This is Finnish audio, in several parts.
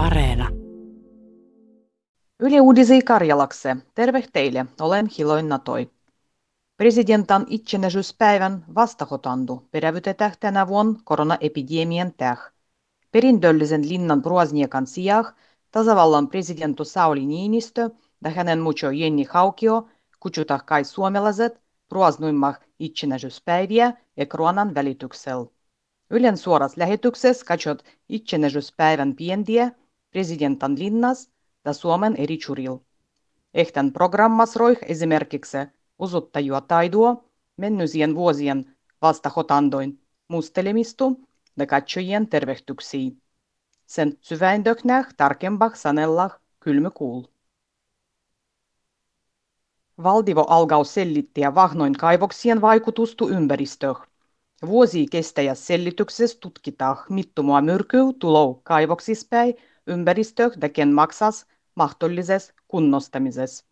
Areena. Yle Uudisi Karjalakse. Terve teille, olen Hiloin Natoi. Presidentan itsenäisyyspäivän vastahotandu perävytetään tänä vuonna koronaepidemian täh. Perindöllisen linnan Proasniekan sijaan tasavallan presidentu Sauli Niinistö ja hänen mucho Jenni Haukio kutsutaan kai suomalaiset proasnuimmah itsenäisyyspäiviä ekroanan välityksellä. Ylen suoras lähetyksessä katsot itsenäisyyspäivän pientiä presidentan linnas ja Suomen eri churil. Ehten programmas roih esimerkiksi osoittajua taidua mennyisien vuosien vastahotandoin mustelemistu ja katsojien tervehtyksiä. Sen syväindöknäh tarkempah sanellah kylmykuul. Valdivo algau selittiä vahnoin kaivoksien vaikutustu ympäristöön. Vuosi kestäjä sellityksessä tutkitaan, mittumua myrkyy tulou kaivoksispäin ympäristö ken maksas mahdollisessa kunnostamisessa.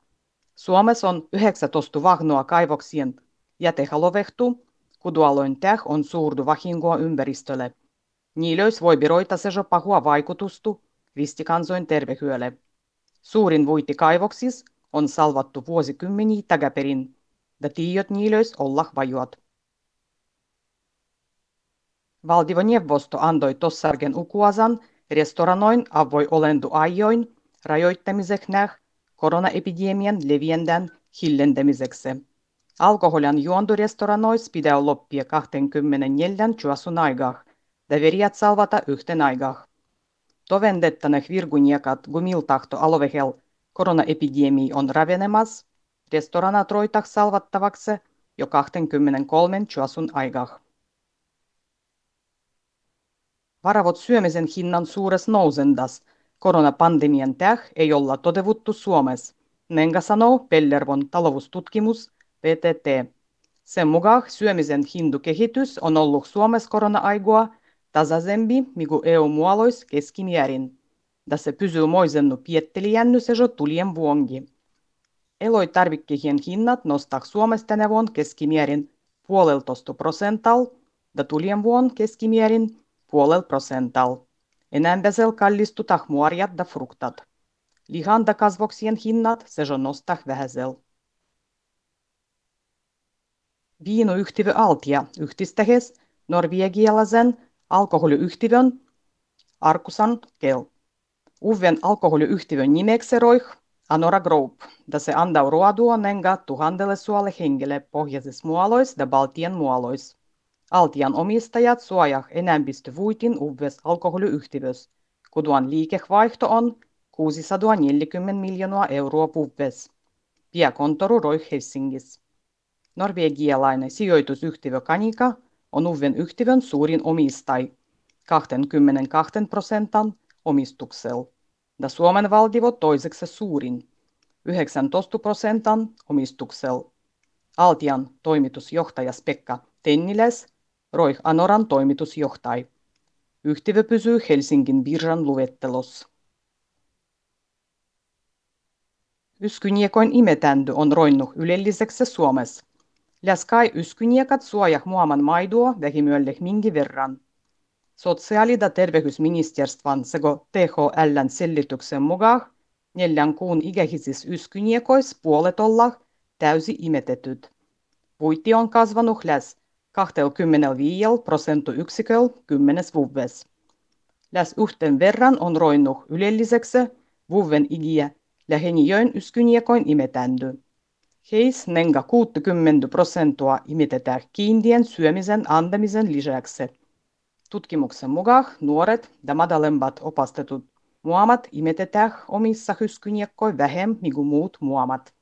Suomessa on 19 vahnoa kaivoksien jätehalovehtu, kudualoin täh on suurdu vahingoa ympäristölle. Niilöis voi biroita se pahua vaikutustu ristikansoin tervehyölle. Suurin vuiti kaivoksis on salvattu vuosikymmeniä tagaperin, ja tiiot niilöis olla vajuat. Valtivoneuvosto antoi tossargen ukuasan restoranoin avoi olendu ajoin rajoittamiseksi koronaepidemian leviändän hillentämiseksi. Alkoholian juontu restoranois pitää loppia 24 juosun aikaa, ja veriat salvata yhten aikaa. Tovendettanek virguniekat gumiltahto alovehel koronaepidemi on ravenemas, restoranat roitak salvattavaksi jo 23 juosun aikaa. Varavot syömisen hinnan suures nousendas koronapandemian täh ei olla totevuttu Suomessa. Nenga sanoo Pellervon taloustutkimus PTT. Sen mukaan syömisen hindukehitys on ollut Suomessa korona-aigua tasaisempi migu EU-muolois keskimäärin. Tässä pysyy moisennu piettelijänny se tulien vuongi. Eloitarvikkeen hinnat nostaa Suomessa tänä vuonna keskimäärin puoleltoista prosental ja tulien vuonna keskimäärin puolel prosental. Enämbäsel kallistutak muorjat da fruktat. Lihan da kasvoksien hinnat se nostah vähäsel. Viinuyhtiö Altia yhdistähes norvegialaisen alkoholiyhtiön Arkusan Kel. Uven alkoholiyhtiön nimeksi roih Anora Group, da se andau ruodua nenga tuhannelle suolle hengelle pohjaisissa muolois ja Baltian muolois. Altian omistajat suojaa enemmistö vuitin uves alkoholiyhtiös, kuduan liikevaihto on 640 miljoonaa euroa vuves. Piakontoru roi Helsingissä. Norvegialainen sijoitusyhtiö Kanika on uven yhtiön suurin omistaj, 22 prosentan omistuksella, ja Suomen valtio toiseksi suurin, 19 prosentan omistuksella. Altian toimitusjohtaja Pekka Tenniläs Roih Anoran toimitusjohtaja. Yhtiö pysyy Helsingin birran luettelossa. Yskyniekoin imetändy on roinnu ylelliseksi Suomessa. Läskai yskyniekat suojaa muaman maidua vähimyölle mingi verran. Sosiaali- ja terveysministeriön sekä THLn selityksen mukaan neljän kuun ikäisissä yskyniekoissa puolet ollaan täysi imetetyt. Vuitti on kasvanut läs 25 prosenttiyksiköllä kymmenes vuves. Läs yhten verran on roinnut ylelliseksi vuven igiä lähenijöön yskyniekoin imetändy. Heis nenga 60 prosenttia imitetään kiintien syömisen antamisen lisäksi. Tutkimuksen mukaan nuoret ja madalemmat opastetut muamat imetetään omissa hyskyniekkoin vähemmän kuin muut muamat.